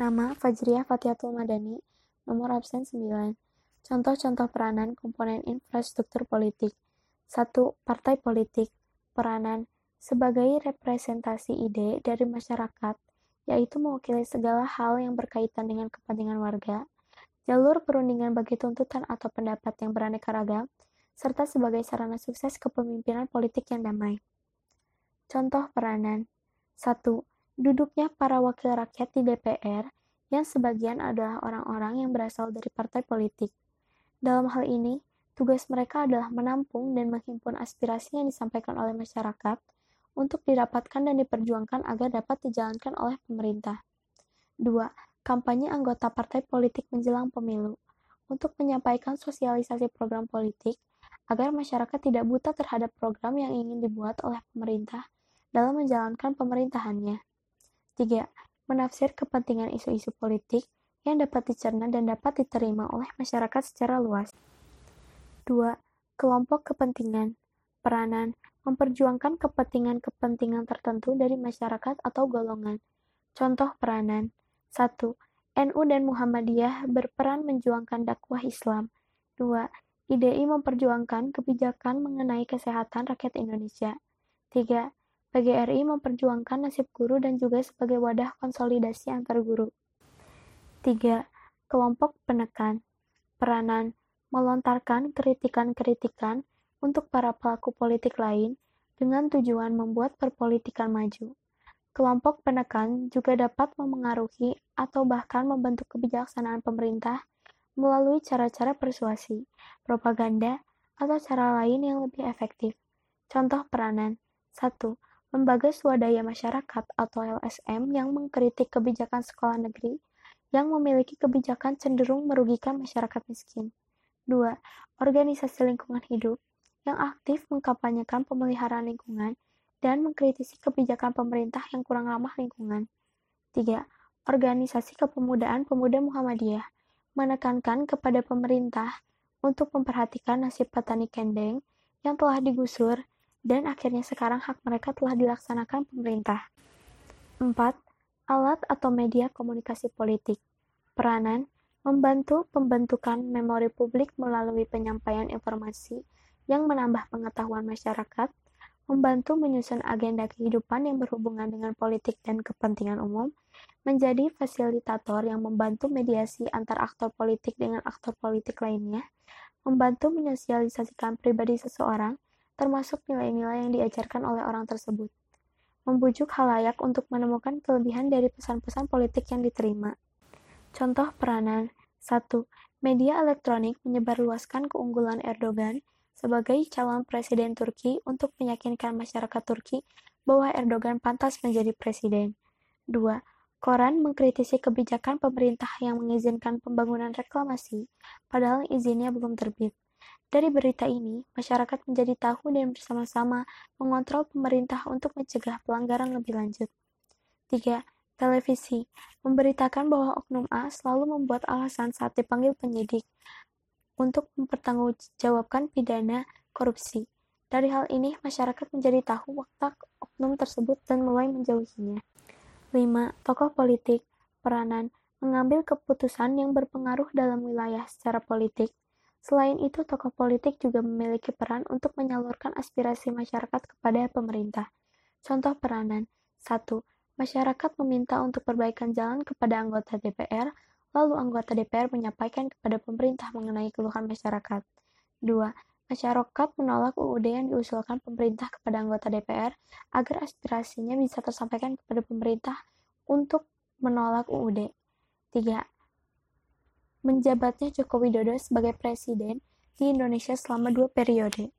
Nama Fajriah Fatiatul Madani, nomor absen 9. Contoh-contoh peranan komponen infrastruktur politik. 1. Partai politik. Peranan sebagai representasi ide dari masyarakat, yaitu mewakili segala hal yang berkaitan dengan kepentingan warga, jalur perundingan bagi tuntutan atau pendapat yang beraneka ragam, serta sebagai sarana sukses kepemimpinan politik yang damai. Contoh peranan 1 duduknya para wakil rakyat di DPR, yang sebagian adalah orang-orang yang berasal dari partai politik. Dalam hal ini, tugas mereka adalah menampung dan menghimpun aspirasi yang disampaikan oleh masyarakat untuk didapatkan dan diperjuangkan agar dapat dijalankan oleh pemerintah. 2. Kampanye anggota partai politik menjelang pemilu untuk menyampaikan sosialisasi program politik agar masyarakat tidak buta terhadap program yang ingin dibuat oleh pemerintah dalam menjalankan pemerintahannya. 3. Menafsir kepentingan isu-isu politik yang dapat dicerna dan dapat diterima oleh masyarakat secara luas. 2. Kelompok kepentingan peranan memperjuangkan kepentingan-kepentingan tertentu dari masyarakat atau golongan. Contoh peranan 1. NU dan Muhammadiyah berperan menjuangkan dakwah Islam. 2. IDI memperjuangkan kebijakan mengenai kesehatan rakyat Indonesia. 3. PGRI memperjuangkan nasib guru dan juga sebagai wadah konsolidasi antar guru. 3. Kelompok penekan peranan melontarkan kritikan-kritikan untuk para pelaku politik lain dengan tujuan membuat perpolitikan maju. Kelompok penekan juga dapat memengaruhi atau bahkan membentuk kebijaksanaan pemerintah melalui cara-cara persuasi, propaganda, atau cara lain yang lebih efektif. Contoh peranan 1 lembaga swadaya masyarakat atau LSM yang mengkritik kebijakan sekolah negeri yang memiliki kebijakan cenderung merugikan masyarakat miskin. 2. Organisasi lingkungan hidup yang aktif mengkampanyekan pemeliharaan lingkungan dan mengkritisi kebijakan pemerintah yang kurang ramah lingkungan. 3. Organisasi kepemudaan pemuda Muhammadiyah menekankan kepada pemerintah untuk memperhatikan nasib petani kendeng yang telah digusur dan akhirnya sekarang hak mereka telah dilaksanakan pemerintah. 4. Alat atau media komunikasi politik. Peranan membantu pembentukan memori publik melalui penyampaian informasi yang menambah pengetahuan masyarakat, membantu menyusun agenda kehidupan yang berhubungan dengan politik dan kepentingan umum, menjadi fasilitator yang membantu mediasi antar aktor politik dengan aktor politik lainnya, membantu menyosialisasikan pribadi seseorang, termasuk nilai-nilai yang diajarkan oleh orang tersebut. Membujuk halayak untuk menemukan kelebihan dari pesan-pesan politik yang diterima. Contoh peranan 1. Media elektronik menyebarluaskan keunggulan Erdogan sebagai calon presiden Turki untuk meyakinkan masyarakat Turki bahwa Erdogan pantas menjadi presiden. 2. Koran mengkritisi kebijakan pemerintah yang mengizinkan pembangunan reklamasi, padahal izinnya belum terbit. Dari berita ini, masyarakat menjadi tahu dan bersama-sama mengontrol pemerintah untuk mencegah pelanggaran lebih lanjut. 3. Televisi memberitakan bahwa Oknum A selalu membuat alasan saat dipanggil penyidik untuk mempertanggungjawabkan pidana korupsi. Dari hal ini, masyarakat menjadi tahu watak oknum tersebut dan mulai menjauhinya. 5. Tokoh politik, peranan, mengambil keputusan yang berpengaruh dalam wilayah secara politik, Selain itu, tokoh politik juga memiliki peran untuk menyalurkan aspirasi masyarakat kepada pemerintah. Contoh peranan 1. Masyarakat meminta untuk perbaikan jalan kepada anggota DPR, lalu anggota DPR menyampaikan kepada pemerintah mengenai keluhan masyarakat. 2. Masyarakat menolak UUD yang diusulkan pemerintah kepada anggota DPR agar aspirasinya bisa tersampaikan kepada pemerintah untuk menolak UUD. 3 menjabatnya Joko Widodo sebagai presiden di Indonesia selama dua periode.